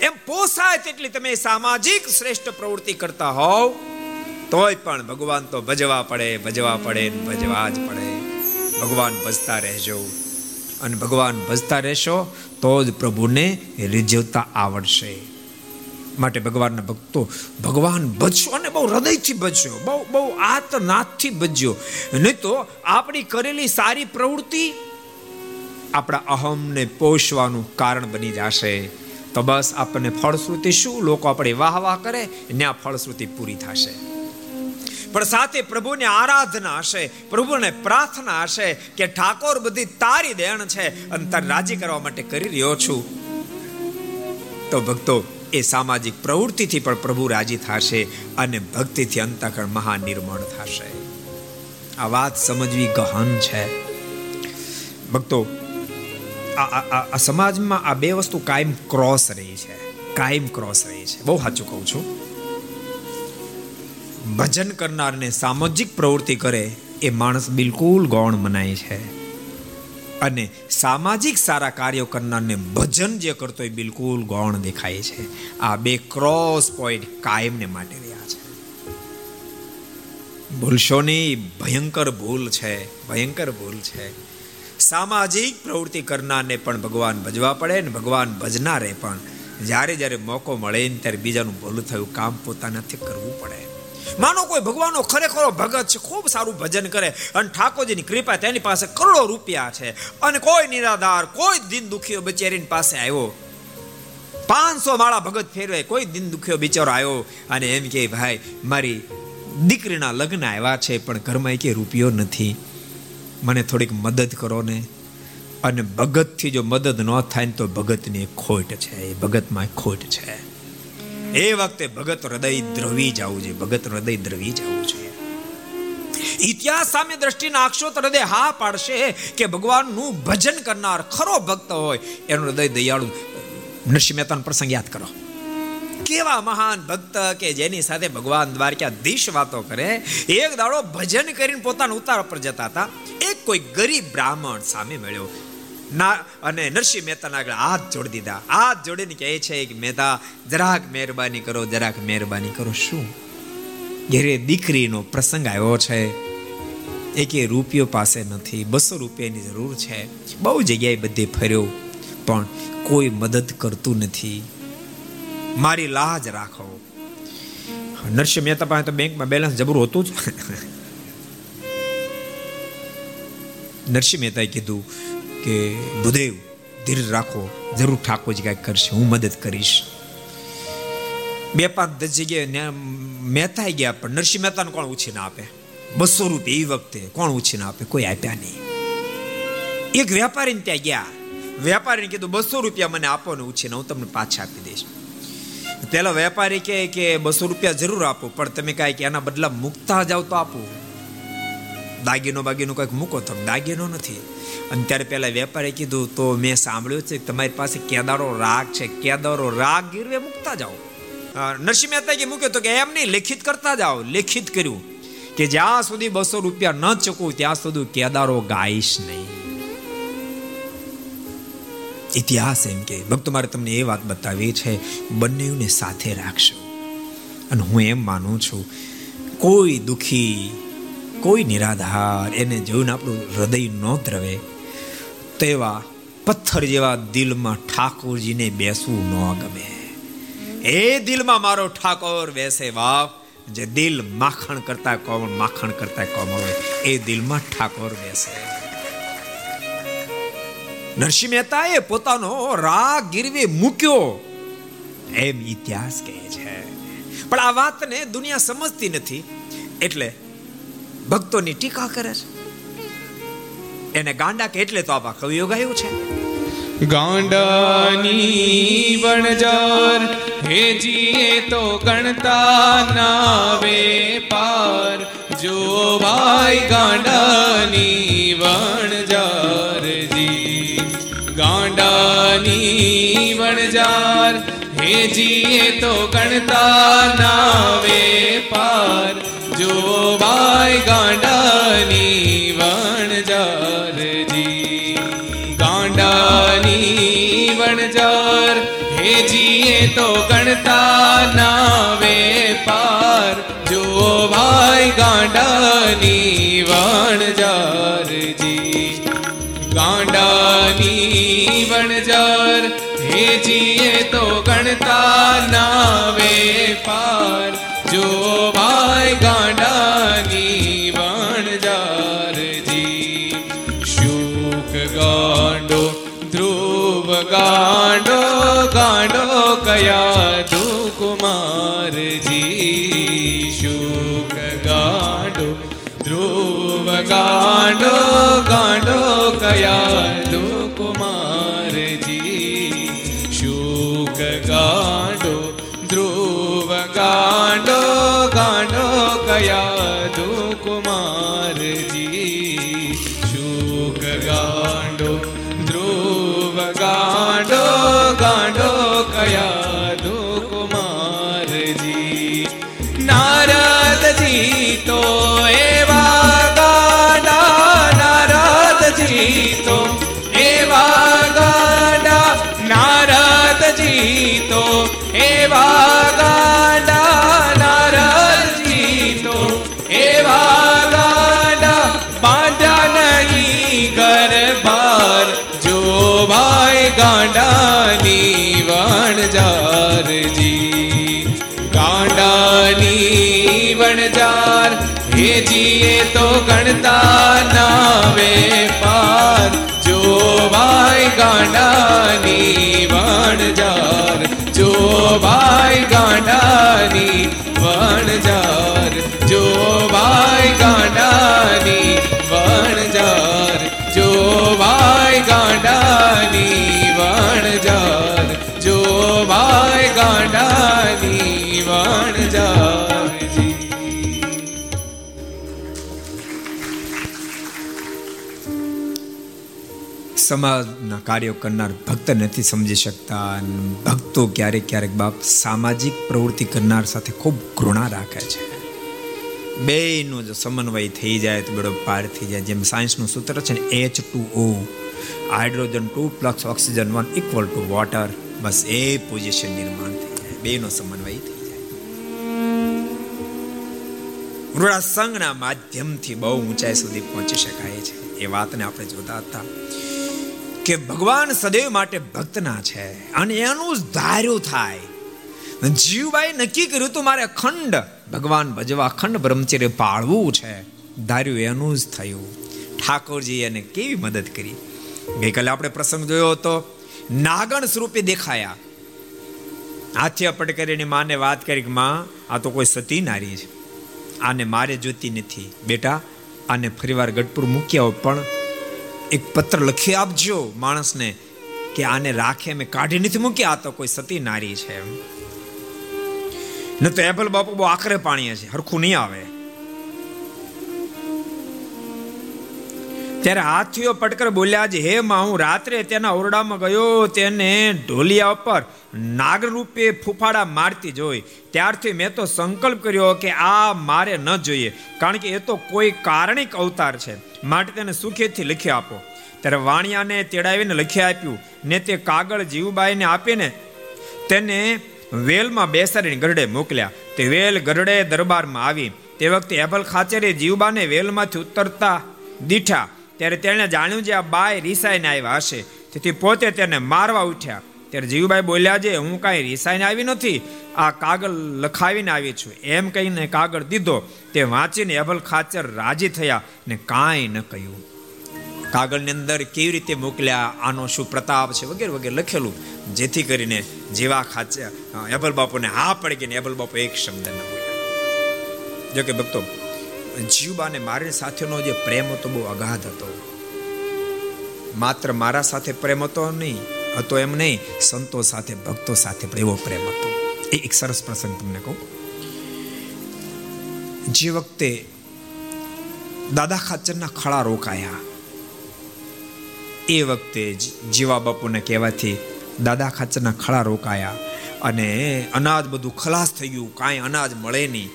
એમ પોસાય તેટલી તમે સામાજિક શ્રેષ્ઠ પ્રવૃત્તિ કરતા હોવ તોય પણ ભગવાન તો ભજવા પડે ભજવા પડે ભજવા જ પડે. ભગવાન ભજતા રહેજો. અને ભગવાન ભજતા રહેશો તો જ પ્રભુને રીઝવતા આવડશે. માટે ભગવાનના ભક્તો, ભગવાન ભજશો અને બહુ હૃદયથી ભજશો. બહુ બહુ આતનાથથી ભજ્યો નહીં તો આપણી કરેલી સારી પ્રવૃત્તિ આપણા અહમને પોષવાનું કારણ બની જશે. તો બસ આપણને ફળશ્રુતિ શું? લોકો આપણે વાહ વાહ કરે ત્યાં ફળશ્રુતિ પૂરી થશે. પણ સાથે પ્રભુની આરાધના હશે, પ્રભુને પ્રાર્થના હશે કે ઠાકોર બધી તારી દેણ છે અને તારે રાજી કરવા માટે કરી રહ્યો છું. તો ભક્તો, એ સામાજિક પ્રવૃત્તિથી પણ પ્રભુ રાજી થશે અને ભક્તિથી અંતઃકરણ મહાનિર્મળ થશે. આ વાત સમજવી ગહન છે. ભક્તો સમાજમાં આ બે વસ્તુ કાયમ ક્રોસ રહી છે, કાયમ ક્રોસ રહી છે. બહુ સાચું કહું છું. ભજન કરનારને સામાજિક પ્રવૃત્તિ કરે એ માણસ બિલકુલ ગૌણ મનાય છે. અને સામાજિક સારા કાર્યો કરનારને ભજન જે કરતો એ બિલકુલ ગૌણ દેખાય છે. આ બે ક્રોસ પોઈન્ટ કાયમને માટે રહ્યા છે. ભૂલશોની ભયંકર ભૂલ છે, ભયંકર ભૂલ છે. સામાજિક પ્રવૃત્તિ કરનારને પણ ભગવાન ભજવા પડે ને ભગવાન ભજનારે પણ જ્યારે જ્યારે મોકો મળે ને ત્યારે બીજાનું ભલું થયું કામ પોતાનાથી કરવું પડે. માનો કોઈ ભગવાનનો ખરેખરો ભગત છે, ખૂબ સારું ભજન કરે અને ઠાકોરજીની કૃપા તેની પાસે કરોડો રૂપિયા છે. અને કોઈ નિરાધાર, કોઈ દિન દુખીઓ બિચારીની પાસે આવ્યો. પાંચસો માળા ભગત ફેરવે, કોઈ દિન દુખ્યો બિચારો આવ્યો. અને એમ કે, ભાઈ, મારી દીકરીના લગ્ન આવ્યા છે, પણ ઘરમાં કે રૂપિયો નથી. મને થોડીક મદદ કરો ને. અને ભગતથી જો મદદ ન થાય ને તો ભગતની ખોટ છે, એ ભગતમાં ખોટ છે. એ વખતે ભગત હૃદય દ્રવી જવું જોઈએ. ભગત હૃદય દ્રવી જવું જોઈએ. ઇતિહાસ સામે દ્રષ્ટિ નાખશો તો હૃદય હા પાડશે કે ભગવાનનું ભજન કરનાર ખરો ભક્ત હોય. એનું હૃદય દયાળુ નરસિંહ મહેતાનો પ્રસંગ યાદ કરો. કેવા મહાન ભક્ત કે જેની સાથે ભગવાન દ્વારકાધીશ વાતો કરે. એક દાડો ભજન કરીને પોતાના ઉતાર પર જતા હતા. એક કોઈ ગરીબ બ્રાહ્મણ સામે મળ્યો. ના, અને નરસિંહ મહેતાના આગળ હાથ જોડી દીધા. હાથ જોડીને કહે છે કે મહેતા, જરાક મહેરબાની કરો, જરાક મહેરબાની કરો. શું? ઘેરે દીકરીનો પ્રસંગ આવ્યો છે. એકે રૂપિયો પાસે નથી, બસો રૂપિયાની જરૂર છે. બહુ જગ્યાએ બધે ફર્યો, પણ કોઈ મદદ કરતું નથી. મારી લાજ રાખો. નરસિંહ મહેતા પાસે તો બેંકમાં બેલેન્સ જબરું હતું જ. (laughs) નરસિંહ મહેતાએ કીધું કે ભૂદેવ ધીરજ રાખો, જરૂર ઠાકોરજી કાંઈક કરશે, હું મદદ કરીશ. બે પાંચ દસ જગ્યાએ મહેતા ગયા પણ નરસિંહ મહેતાને કોણ ઉછીને આપે? બસો રૂપિયા એ વખતે કોણ ઉછીને આપે? કોઈ આપ્યા નહીં. એક વેપારીને ત્યાં ગયા. વેપારીને કીધું, બસો રૂપિયા મને આપો ને ઉછીને, હું તમને પાછા આપી દઈશ. પેલા વેપારી કે, બસો રૂપિયા જરૂર આપો, પણ તમે કાંઈ કે એના બદલા મૂકતા જાવ તો આપો. દાગીનો બાગીનો કંઈક મૂકો તો દાગીનો નથી. અને ત્યારે પહેલાં વેપારી કીધું, તો મેં સાંભળ્યું છે કે તમારી પાસે કેદારો રાગ છે. કેદારો રાગ ગીરવે મૂકતા જાઓ. નરસિંહ મહેતા કે મૂક્યો તો કે એમ નહીં, લેખિત કરતા જાઓ, લેખિત કર્યું કે જ્યાં સુધી બસો રૂપિયા ન ચૂકવું, ત્યાં સુધી કેદારો ગાઈશ નહીં. ઇતિહાસ એમ કે, ભક્તો, મારે તમને એ વાત બતાવી છે, બંનેને સાથે રાખશો. અને હું એમ માનું છું, કોઈ દુખી કોઈ નિરાધાર, એને જોઈને આપણું હૃદય ન દ્રવે તેવા પથ્થર જેવા દિલમાં ઠાકોરજીને બેસવું ન ગમે. એ દિલમાં મારો ઠાકોર બેસે બાપ, જે દિલ માખણ કરતા કોમળ, માખણ કરતા કોમળ હોય, એ દિલમાં ઠાકોર બેસે. નરસિંહ મહેતાએ પોતાનો રાગ ગીરવે મૂક્યો. એમ ઇતિહાસ કહે છે. પણ આ વાતને દુનિયા સમજતી નથી. એટલે ભક્તોની ટીકા કરે છે. એને ગાંડા કે એટલે તો આપા કવિઓ ગાયું છે. ગાંડાની વણજાર હેજીએ તો ગણતા નાવે પાર. જો ભાઈ ગાંડાની વણજાર જી, ગાંડાની વણજાર હેજીએ તો ગણતા નાવે પાર. જો ભાઈ ગાંડાની વણજાર જી ગાંડાની વણજાર હેજીએ તો ગણતા નાવે પાર. જો ભાઈ ગાંડાની વણજાર જી ગાંડાની વણજાર હેજીએ તો ગણતા નાવે પાર. જો ભાઈ ગાંડાની વણજારજી શોક ગાંડો, ધ્રુવ ગાંડો ગાંડો કયા કુમારજી શુક ગાંડો, ધ્રુવ ગાંડો ગાંડો કયા ગાંડો તો ગણતા નાવે પાર જો ભાઈ ગાંડાની વણજાર જો ભાઈ ગાંડાની સમાજના કાર્યો કરનાર ભક્ત નથી સમજી શકતા ભક્તો ક્યારેક ક્યારેક બાપ સામાજિક પ્રવૃત્તિ કરનાર સાથે ખૂબ ઘૃણા રાખે છે. બેનો જો સમન્વય થઈ જાય તો બેડો પાર થઈ જાય. જેમ સાયન્સનું સૂત્ર છે ને H two O hydrogen two plus oxygen one equal to water, બસ એ પોઝિશન નિર્માણ થઈ જાય. બેનો સમન્વય થઈ જાય. સંઘના માધ્યમથી બહુ ઊંચાઈ સુધી પહોંચી શકાય છે. એ વાતને આપણે જોતા હતા. કે ભગવાન સદૈવ માટે ભક્તના છે અને એનું જ ધાર્યું થાય. જીવભાઈ નક્કી કર્યું તો મારે અખંડ ભગવાન ભજવા, અખંડ બ્રહ્મચર્ય પાળવું છે. ધાર્યું એનું જ થયું. ઠાકોરજી એને કેવી મદદ કરી? ગઈકાલે આપણે પ્રસંગ જોયો હતો, નાગણ સ્વરૂપે દેખાયા. હાથે અપટ કરીને માને વાત કરી કે, માં, આ તો કોઈ સતી નારી છે. આને મારે જોતી નથી. બેટા, આને ફરીવાર ગઢપુર મૂક્યા પણ એક પત્ર લખી આપજો માણસને કે આને રાખે મેં કાઢી નથી મૂકી આ તો કોઈ સતી નારી છે એમ. ન તો એપલ બાપુ બહુ આખરે પાણી છે, હરખું નહીં આવે. ત્યારે હાથીઓ પટકર બોલ્યા છે, હે માં, હું રાત્રે તેના ઓરડામાં ગયો, તેને ઢોલિયા ઉપર નાગ રૂપે ફૂફાડા મારતી જોઈ. ત્યારથી મેં તો સંકલ્પ કર્યો કે આ મારે ન જોઈએ, કારણ કે એ તો કોઈ કારણિક અવતાર છે. માટે તેને સુખેથી લખી આપો. ત્યારે વાણિયાને તેડાવીને લખી આપ્યું. ને તે કાગળ જીવબાઈને આપીને તેને વેલમાં બેસાડીને ગરડે મોકલ્યા. તે વેલ ગરડે દરબારમાં આવી. તે વખતે એભલ ખાચરે જીવબાને વેલમાંથી ઉતરતા દીઠા ત્યારે તેણે જાણ્યું છે આ બાય રીસાઈને આવ્યા હશે. તેથી પોતે તેને મારવા ઉઠ્યા. ત્યારે જીવભાઈ બોલ્યા છે, હું કાંઈ રીસાઈને આવી નથી. આ કાગળ લખાવીને આવી છું. એમ કહીને કાગળ દીધો. તે વાંચીને અભલ ખાચર રાજી થયા ને કાંઈ ન કહ્યું. કાગળની અંદર કેવી રીતે મોકલ્યા? આનો શું પ્રતાપ છે? વગેરે વગેરે લખેલું. જેથી કરીને જેવા ખાચર એબલ બાપુને હા પડી ગઈ ને એબલ બાપુ એક શબ્દ ન બોલ્યા. જોકે ભક્તો જીવબાને મારી સાથેનો જે પ્રેમ હતો બહુ અગાધ હતો. માત્ર મારા સાથે પ્રેમ હતો નહીં, હતો એમ નહીં, સંતો સાથે, ભક્તો સાથે પણ એવો પ્રેમ હતો. એ એક સરસ પ્રસંગ તમને કહું. જે વખતે દાદા ખાચરના ખળા રોકાયા. એ વખતે જીવા બાપુને કહેવાથી દાદા ખાચરના ખળા રોકાયા અને અનાજ બધું ખલાસ થઈ ગયું. કાંઈ અનાજ મળે નહીં.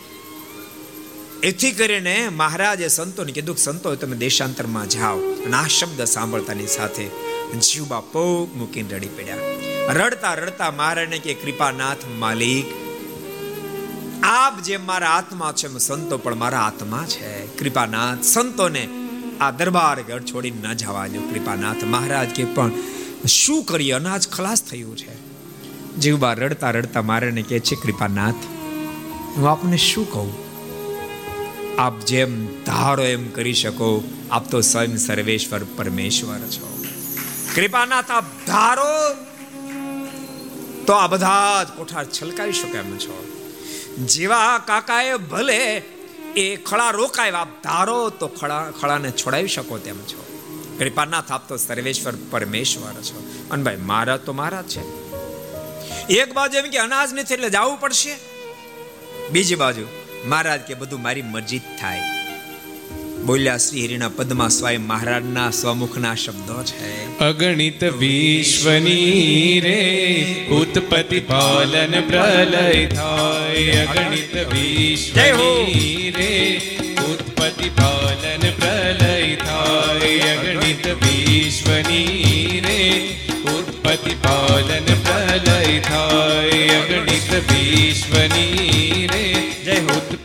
એથી કરીને મહારાજે સંતોને કીધું કે સંતો, તમે દેશાંતરમાં જાઓ અને આ શબ્દ સાંભળતાની સાથે જીવબા પોક મૂકીને રડી પડ્યા. રડતા રડતા મહારાજને કે, કૃપાનાથ માલિક, આપ જે મારા આત્મા છે સંતો પણ મારા આત્મા છે. કૃપાનાથ, સંતોને આ દરબાર ઘર છોડીને ન જવા દો. કૃપાનાથ, મહારાજ કે, પણ શું કરીએ? અનાજ ખલાસ થયું છે. જીવબા રડતા રડતા મારાને કે છે, કૃપાનાથ, હું આપને શું કહું? આપ જેમ ધારો એમ કરી શકો. આપ તો સ્વયં સર્વેશ્વર પરમેશ્વર છો. કૃપાનાથ આપ ધારો. તો આ બધા જ કોઠાર છલકાવી શકો એમ છો. જેવા કાકાએ ભલે એ ખળા રોકાય, આપ ધારો તો ખળા, ખળાને છોડાવી શકો તેમ છો. કૃપાનાથ આપ તો સર્વેશ્વર પરમેશ્વર છો. અને ભાઈ, મારા તો મારા છે. એક બાજુ એમ કે અનાજ નથી એટલે જવું પડશે. બીજી બાજુ મહારાજ કે બધું મારી મરજી થાય. બોલ્યા શ્રી હરિના પદમાં સ્વયં મહારાજના સ્વમુખના શબ્દો છે. અગણિત વિશ્વની રે, ઉત્પત્તિ પાલન પ્રલય થાય. અગણિત વિશ્વની રે, ઉત્પત્તિ પાલન પ્રલય થાય. અગણિત વિશ્વની રે, ઉત્પત્તિ પાલન પ્રલય થાય. અગણિત વિશ્વની રે જય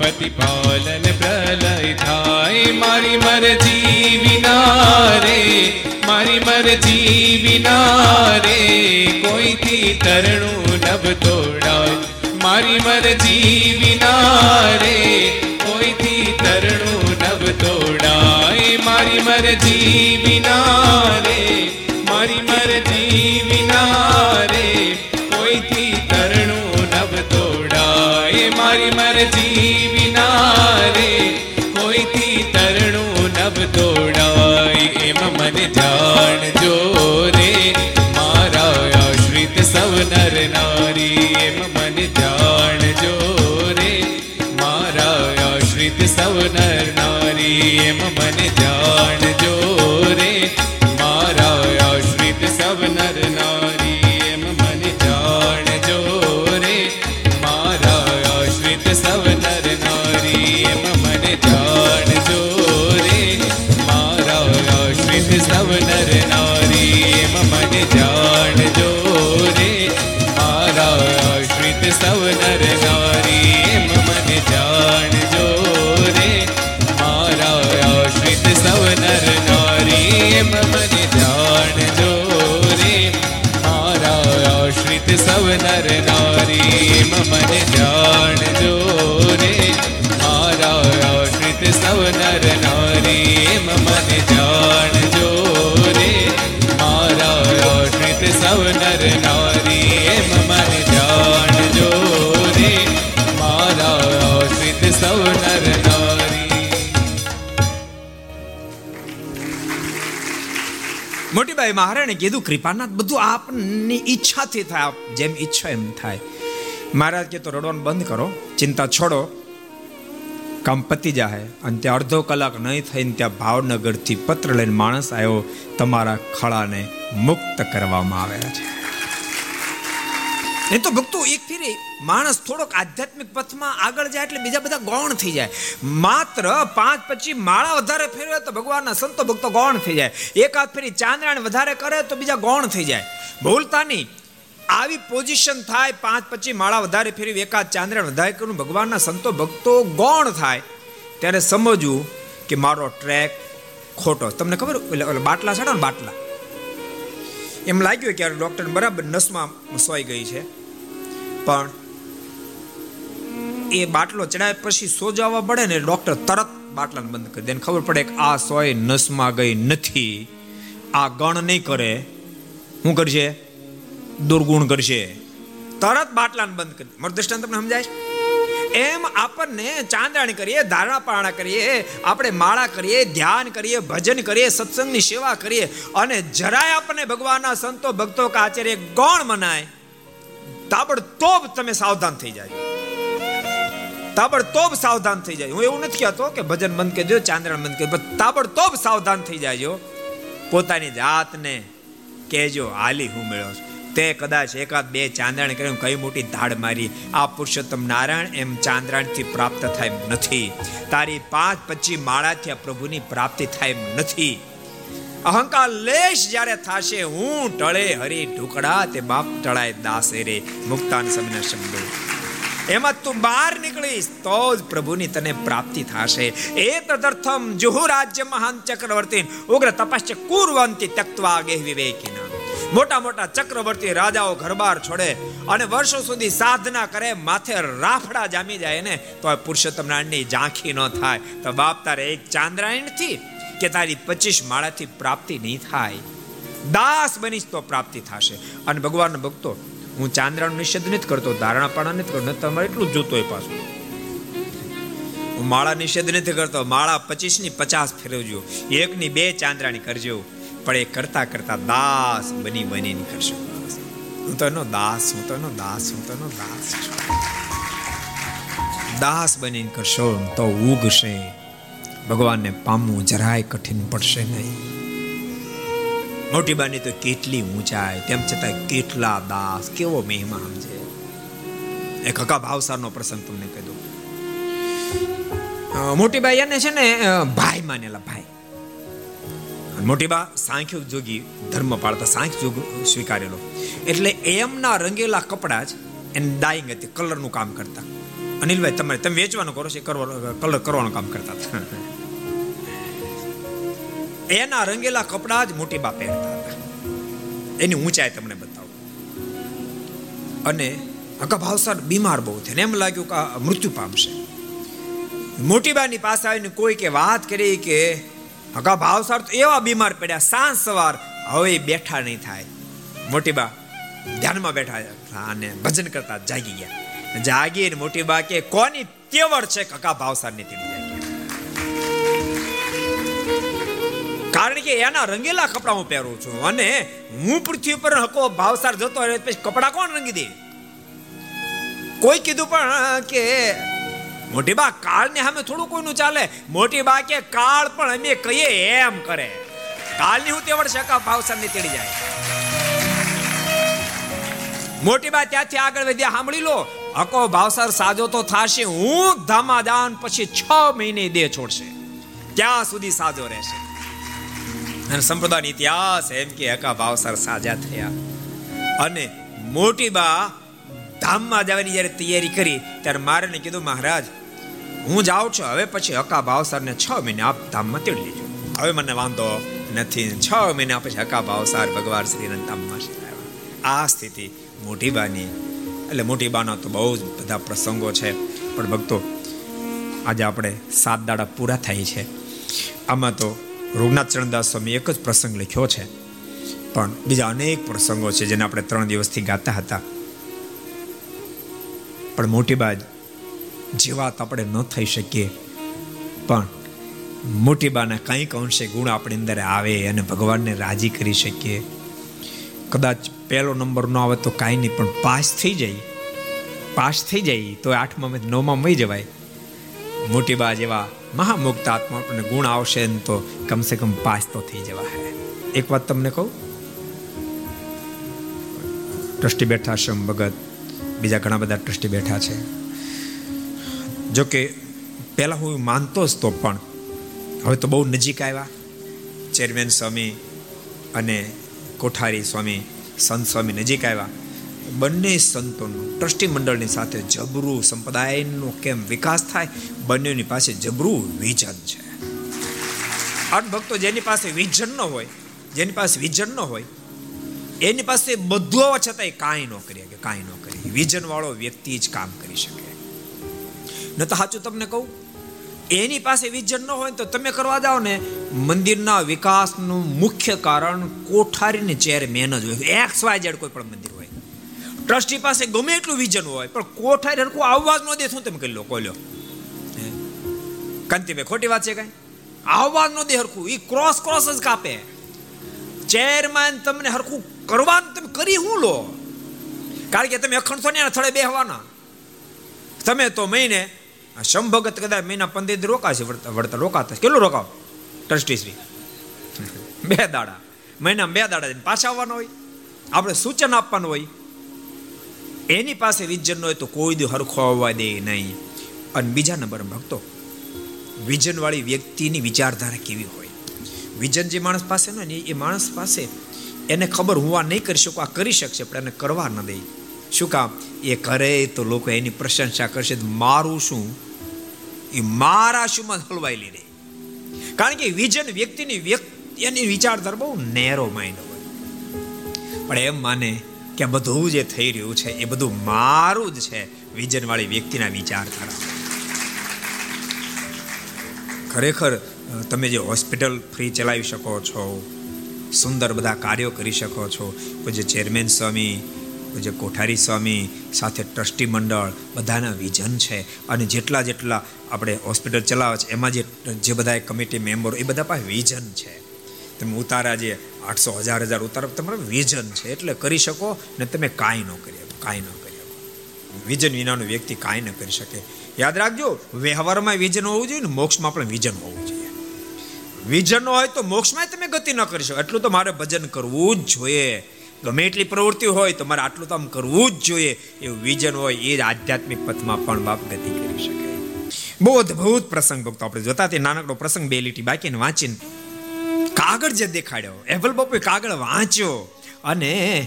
ઉત્પત્તિ પાલન પ્રલય થાય મારી મરજી વિના રે મારી મરજી વિના રે કોઈથી તરણું નભ તોડાય મારી મરજી વિના રે કોઈથી તરણું નભ તોડાય મારી મરજી વિના રે મારી મરજી વિના રે કોઈથી તરણું નભ તોડાય મારી મરજી મોટીબાઈ મહારાણે કીધું, કૃપાનાથ, બધું આપની ઈચ્છાથી થાય જેમ ઈચ્છો એમ થાય. મહારાજ કે, તો રડવાનું બંધ કરો, ચિંતા છોડો, કામ પતી જાય અને ત્યાં અડધો કલાક નહીં થઈને ત્યાં ભાવનગરથી પત્ર લઈને માણસ આવ્યો, તમારા ખળાને મુક્ત કરવામાં આવ્યા છે. એ તો ભક્તો એક ફેરી માણસ થોડોક આધ્યાત્મિક પથમાં આગળ જાય એટલે બીજા બધા ગૌણ થઈ જાય. માત્ર પાંચ પછી માળા વધારે ફેરવે તો ભગવાનના સંતો ભક્તો ગૌણ થઈ જાય. એકાદ ફેરી ચાંદ્રાણ વધારે કરે તો બીજા ગૌણ થઈ જાય. ભૂલતા નહીં. આવી પોઝિશન થાય, પાંચ પછી માળા વધારે ફેરવી, એકાદ ચાંદ્રાણ વધારે કરું, ભગવાનના સંતો ભક્તો ગૌણ થાય, ત્યારે સમજવું કે મારો ટ્રેક ખોટો. તમને ખબર? બાટલા છે ને બાટલા? એમ લાગ્યું કે ડોક્ટર બરાબર નસમાં સોઈ ગઈ છે. પણ એ બાટલો ચડાય પછી સોજાવા પડે ને ડોક્ટર તરત બાટલાને બંધ કરી દે. ખબર પડે કે આ સોય નસમાં ગઈ નથી. આ ગણ નહીં કરે. શું કરશે દુર્ગુણ કરશે તરત બાટલાને બંધ કરી મારું દ્રષ્ટાંત તમને સમજાય છે? એમ આપણને ચાંદાણી કરીએ ધારણા પારણા કરીએ, આપણે માળા કરીએ, ધ્યાન કરીએ, ભજન કરીએ, સત્સંગની સેવા કરીએ અને જરાય આપણને ભગવાનના સંતો, ભક્તો કે આચાર્ય ગૌણ મનાય, તાબડતોબ તમે સાવધાન થઈ જાય. તાબડતોબ સાવધાન થઈ જાય. હું એવું નથી કહેતો કે ભજન બંધ કરી દો, ચાંદ્રણ બંધ કરી પણ તાબડતોબ સાવધાન થઈ જાયજો પોતાની જાતને કહેજો, હાલી હું મેળવ્યો છું તે કદાચ એકાદ બે ચાંદ્રાણ કરીને કઈ મોટી ધાડ મારી. આ પુરુષોત્તમ નારાયણ એમ ચાંદ્રાણથી પ્રાપ્ત થાય એમ નથી. તારી પાંચ પચી માળાથી આ પ્રભુની પ્રાપ્તિ થાય એમ નથી. અહંકાર લેશ જ્યારે થાશે, હું ટળે હરી ઢુકડા, તે બાપ ટળાય દાસે રે મુક્તાન સમના શબ્દો એમાં તું બહાર નીકળીશ, તો જ પ્રભુની તને પ્રાપ્તિ થશે. એ તદર્થમ જુહુ રાજ્ય મહાન ચક્રવર્તી, ઉગ્ર તપસ્ય કુરવંતી તક્તવા ગેહ વિવેકીના. મોટા મોટા ચક્રવર્તી રાજાઓ ઘરબાર છોડે અને વર્ષો સુધી સાધના કરે, માથે રાફડા જામી જાય ને તો પુરુષોત્તમ નારાયણની ઝાંખી ન થાય. તો બાપ તારે એક ચાંદ્રાયણથી કે તારી પચીસ માળાથી પ્રાપ્તિ નહીં થાય. દાસ બનીશ તો પ્રાપ્તિ થશે. અને ભગવાનના ભક્તો, હું ચાંદ્રાનું નિષેધ નથી કરતો, ધારણા પણ નથી કરતો તમારે એટલું જોતો પાછું. હું માળા નિષેધ નથી કરતો, માળા પચીસની પચાસ ફેરવજો. એક ની બે ચાંદ્રાની કરજો. પણ એ કરતા કરતા દાસ બની બનીને કરશો. હું તો એનો દાસ, હું તો એનો દાસ, હું તો એનો દાસ દાસ બનીને કરશો તો ઉગશે. ભગવાનને પામવું જરાય કઠિન પડશે નહીં. મોટી બાની તો કેટલી ઊંચાઈ, તેમ છતાં કેટલા દાસ, કેવો મહિમા સમજે. એક હકા ભાવસારનો પ્રસંગ તમને કહી દઉં. મોટી બાઈ એને છે ને ભાઈ માનેલા ભાઈ. મોટી બા સાંખ્ય જોગી ધર્મ પાળતા સાંખ્ય જોગ સ્વીકારેલો. એટલે એમના રંગેલા કપડા જ એને ડાઈંગ હતી, કલરનું કામ કરતા. અનિલભાઈ, તમારે તમે વેચવાનું કરો છો કલર કરવાનું કામ કરતા હતા. એના રંગેલા કપડા જ મોટી બા પહેરતા હતા. એની ઊંચાઈ તમને બતાવું. અને અકા ભાવસર બીમાર બહુ થયા એમ લાગ્યું કે મૃત્યુ પામશે. મોટી બાની પાસે આવીને કોઈ કે વાત કરી કે હકા ભાવસાર તો એવા બીમાર પડ્યા, સાંજ સવાર. હવે બેઠા નહીં થાય. મોટી બા, ધ્યાનમાં બેઠા અને ભજન કરતા જાગી ગયા. જાગીને મોટીબા કે, કોની તેવડ છે કકા ભાવસારની તેડી જાગી કારણ કે એના રંગેલા કપડા હું પહેરું છું અને હું પૃથ્વી પર હકો ભાવસાર જતો રહે પછી કપડા કોણ રંગી દે? કોઈ કીધું પણ કે મોટી બા કાળ ને સામે થોડું કોઈનું ચાલે. મોટી બા કે કાળ પણ અમે કહીએ એમ કરે. કાળની હું તેવડ શકા ભાવસારની તેડી જાય. મોટી બા ત્યાંથી આગળ વધ્યા, સાંભળી લો. હકો ભાવસાર સાજો તો થાશે, હું ધામાદાન પછી છ મહિને દેહ છોડશે. ત્યાં સુધી સાજો રહેશે. અને સંપ્રદાયનો ઇતિહાસ એમ કે હકા ભાવસાર સાજા થયા. અને મોટી બા ધામમાં જવાની જ્યારે તૈયારી કરી, ત્યારે મારે ને કીધું, મહારાજ, હું જાઉં છું. હવે પછી હકા ભાવસારને છ મહિને આપ ધામમાં તેડી લેજો. હવે મને વાંધો નથી. છ મહિના પછી હકા ભાવસાર ભગવાન શ્રીના ધામમાં આ સ્થિતિ મોટી બાની. એટલે મોટી બાના તો બહુ જ બધા પ્રસંગો છે. પણ ભક્તો, આજે આપણે સાત દાડા પૂરા થાય છે. આમાં તો રૂગનાથ ચરણદાસ સ્વામી એક જ પ્રસંગ લખ્યો છે. પણ બીજા અનેક પ્રસંગો છે જેને આપણે ત્રણ દિવસથી ગાતા હતા. પણ મોટી બાજ વાત આપણે ન થઈ શકીએ. પણ મોટી બાના કંઈક અંશે ગુણ આપણી અંદર આવે અને ભગવાનને રાજી કરી શકીએ. કદાચ પહેલો નંબર ન આવે તો કાંઈ નહીં, પણ પાસ થઈ જાય. પાસ થઈ જાય તો આઠમાં નવમાં મળી જવાય. મોટી બા જેવા મહામુક્ત આત્મા આપણને ગુણ આવશે ને તો કમસે કમ પાસ તો થઈ જવા હે. એક વાત તમને કહું? ટ્રસ્ટી બેઠા છે ભગત. બીજા ઘણા બધા ટ્રસ્ટી બેઠા છે. જો કે પહેલાં હું માનતો જ તો પણ હવે તો બહુ નજીક આવ્યા. ચેરમેન સ્વામી અને કોઠારી સ્વામી, સંત સ્વામી નજીક આવ્યા. બંને સંતોનું, ટ્રસ્ટી મંડળની સાથે જબરું સંપ્રદાયનો કેમ વિકાસ થાય, બંનેની પાસે જબરું વિઝન છે. આઠ ભક્તો જેની પાસે વિઝન ન હોય, જેની પાસે વિઝન ન હોય, એની પાસે બધું હોવા છતાંય કાંઈ ન કરી શકે, કાંઈ ન વિઝન વાળો વ્યક્તિ જ કામ કરી શકે. ન તો સાચું તમને કહું? એની પાસે વિઝન ન હોય તો તમે કરવા જાઓ ને, મંદિરના વિકાસનું મુખ્ય કારણ કોઠારીને ચેરમેન જ હોય. એક્સ વાય જેડ કોઈ પણ મંદિર હોય. ટ્રસ્ટી પાસે ગમે એટલું વિઝન હોય, પણ કોઠારી હરકું આવવા જ ન દે, શું તમે કહી લો? કોલ્યો કાંતિભાઈ, ખોટી વાત છે કઈ? આવવા ન દે હરખું એ ક્રોસ ક્રોસ જ કાપે. ચેરમેન તમને હરખું કરવાનું તમે કરી હું લો? કારણ કે તમે અખંડ છો ને થડે બેહવાના. તમે તો મહિને સંભગત કદાચ મહિના પંદર દી રોકાશે વળતા રોકાતા. કેટલું રોકાવ? ટ્રસ્ટીશ્રી (laughs) બે દાડા. મહિના બે દાડા પાછા આવવાના હોય. આપણે સૂચન આપવાનું હોય. એની પાસે વિજન હોય તો કોઈ દી હરખો આવવા દે નહીં. અને બીજા નંબર ભક્તો વિજન વાળી વ્યક્તિની વિચારધારા કેવી હોય? વિજન જે માણસ પાસે ને એ માણસ પાસે એને ખબર હું આ નહીં કરી શકું, આ કરી શકશે, પણ એને કરવા ન દે. શું કામ? એ કરે તો લોકો એની પ્રશંસા કરશે મારું શું? એ મારા શુંમાં હલવાયેલી રહે કારણ કે વિજન વ્યક્તિની વ્યક્તિ, એની વિચારધારા બહુ નેરો માઇન્ડ હોય. પણ એમ માને કે બધું જે થઈ રહ્યું છે, એ બધું મારું જ છે વિજન વાળી વ્યક્તિના વિચારધારા. ખરેખર તમે જે હોસ્પિટલ ફ્રી ચલાવી શકો છો સુંદર બધા કાર્યો કરી શકો છો. જે ચેરમેન સ્વામી જે કોઠારી સ્વામી, સાથે ટ્રસ્ટી મંડળ, બધાના વિઝન છે. અને જેટલા જેટલા આપણે હોસ્પિટલ ચલાવે છે, એમાં જે જે બધા કમિટી મેમ્બરો, એ બધા પાસે વિઝન છે. તમે ઉતારા જે આઠસો હજાર હજાર ઉતારો, તમારું વિઝન છે. એટલે કરી શકો, ને તમે કાંઈ ન કરી કાંઈ ન કરી વિઝન વિનાનો વ્યક્તિ કાંઈ ન કરી શકે. યાદ રાખજો, વ્યવહારમાં વિઝન હોવું જોઈએ ને મોક્ષમાં પણ વિઝન હોવું જોઈએ. વિઝન હોય તો મોક્ષમાં તમે ગતિ ન કરી શકો. એટલું તો મારે ભજન કરવું જ જોઈએ. ગમે એટલી પ્રવૃત્તિ હોય તો મારે આટલું તો આમ કરવું જ જોઈએ. એવું વિઝન હોય એ જ આધ્યાત્મિક પથમાં પણ બાપ ગતિ કરી શકે. બહુ અદભુત પ્રસંગ ભક્તો આપણે જોતા તે નાનકડો પ્રસંગ બે લીટી બાકીને વાંચીને. કાગળ જે દેખાડ્યો. એવલ બાપુએ કાગળ વાંચ્યો અને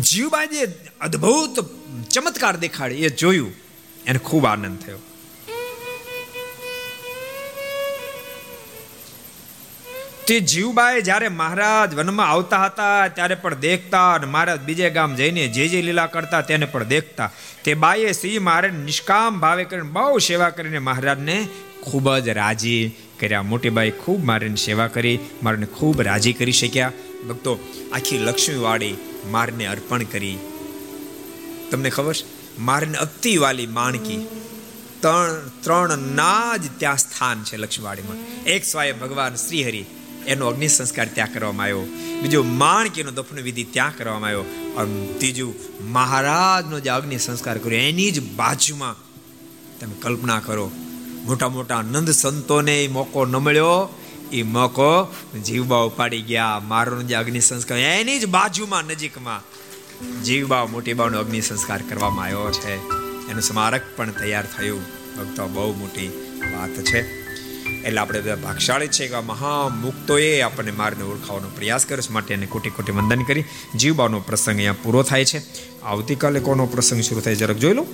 જીવબા જે અદ્ભુત ચમત્કાર દેખાડ્યો. એ જોયું. એને ખૂબ આનંદ થયો. તે જીવબાઈ જ્યારે મહારાજ વનમાં આવતા હતા, ત્યારે પણ દેખતા અને મહારાજ બીજે ગામ જઈને જે જે લીલા કરતા તેને પણ દેખતા. તે બાએ સિંહ મહારાજ નિષ્કામ ભાવે કરીને બહુ સેવા કરીને મહારાજને ખૂબ જ રાજી કર્યા. મોટી બાઈ ખૂબ મારીને સેવા કરી, મારને ખૂબ રાજી કરી શક્યા. ભક્તો, આખી લક્ષ્મીવાળી મારને અર્પણ કરી. તમને ખબર? મારને અતિ વાલી માણકી. ત્રણ ત્રણ ના જ ત્યાં સ્થાન છે લક્ષ્મીવાડીમાં એક સ્વાય ભગવાન શ્રીહરિ એનો અગ્નિ સંસ્કાર ત્યાં કરવામાં આવ્યો. બીજો માણકીનો દફન વિધિ ત્યાં કરવામાં આવ્યો. અને ત્રીજું, મહારાજનો જે અગ્નિ સંસ્કાર કર્યો, એની જ બાજુમાં તમે કલ્પના કરો, મોટા મોટા નંદ સંતોને એ મોકો ન મળ્યો. એ મોકો જીવબા ઉપાડી ગયા. મારો જે અગ્નિ સંસ્કાર એની જ બાજુમાં નજીકમાં જીવબા મોટી બાનો અગ્નિ સંસ્કાર કરવામાં આવ્યો છે. એનું સ્મારક પણ તૈયાર થયું. ભક્તો, બહુ મોટી વાત છે. એટલે આપણે બધા ભાગશાળી છે કે મહામુક્તોએ આપણને માર્ગને ઓળખાવાનો પ્રયાસ કર્યો માટે એને કોટી કોટી વંદન કરી. જીવબાનો પ્રસંગ અહીંયા પૂરો થાય છે. આવતીકાલે કોનો પ્રસંગ શરૂ થાય જરાક જોઈ લો.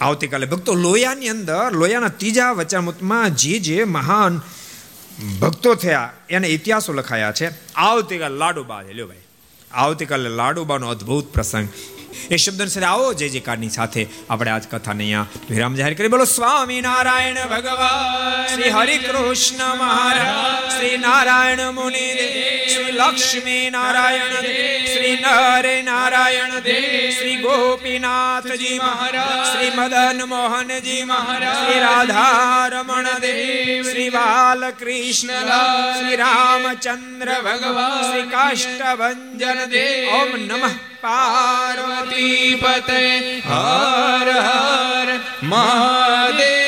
આવતીકાલે ભક્તો લોયાની અંદર, લોયાના ત્રીજા વચનામૃતમાં જે જે મહાન ભક્તો થયા, એને ઇતિહાસો લખાયા છે. આવતીકાલે લાડુબા લ્યો ભાઈ. આવતીકાલે લાડુબાનો અદ્ભુત પ્રસંગ. એ શબ્દ સાથે આવો, જય જયકારની સાથે આપણે આજ કથાને અહીંયા વિરામ જાહેર કરી બોલો, સ્વામી નારાયણ ભગવાન, શ્રી હરિ કૃષ્ણ મહારાજ, શ્રી નારાયણ મુનિ શ્રી લક્ષ્મી નારાયણ શ્રી નરે નારાયણ શ્રી ગોપીનાથજી મહારાજ, શ્રી મદન મોહનજી મહારાજ, શ્રી રાધારમણ દેવ, શ્રી બાલકૃષ્ણ શ્રી રામચંદ્ર ભગવાન, શ્રી કાષ્ટભંજન દેવ, ઓમ નમઃ પાર્વતી પતે હર હર મહાદેવ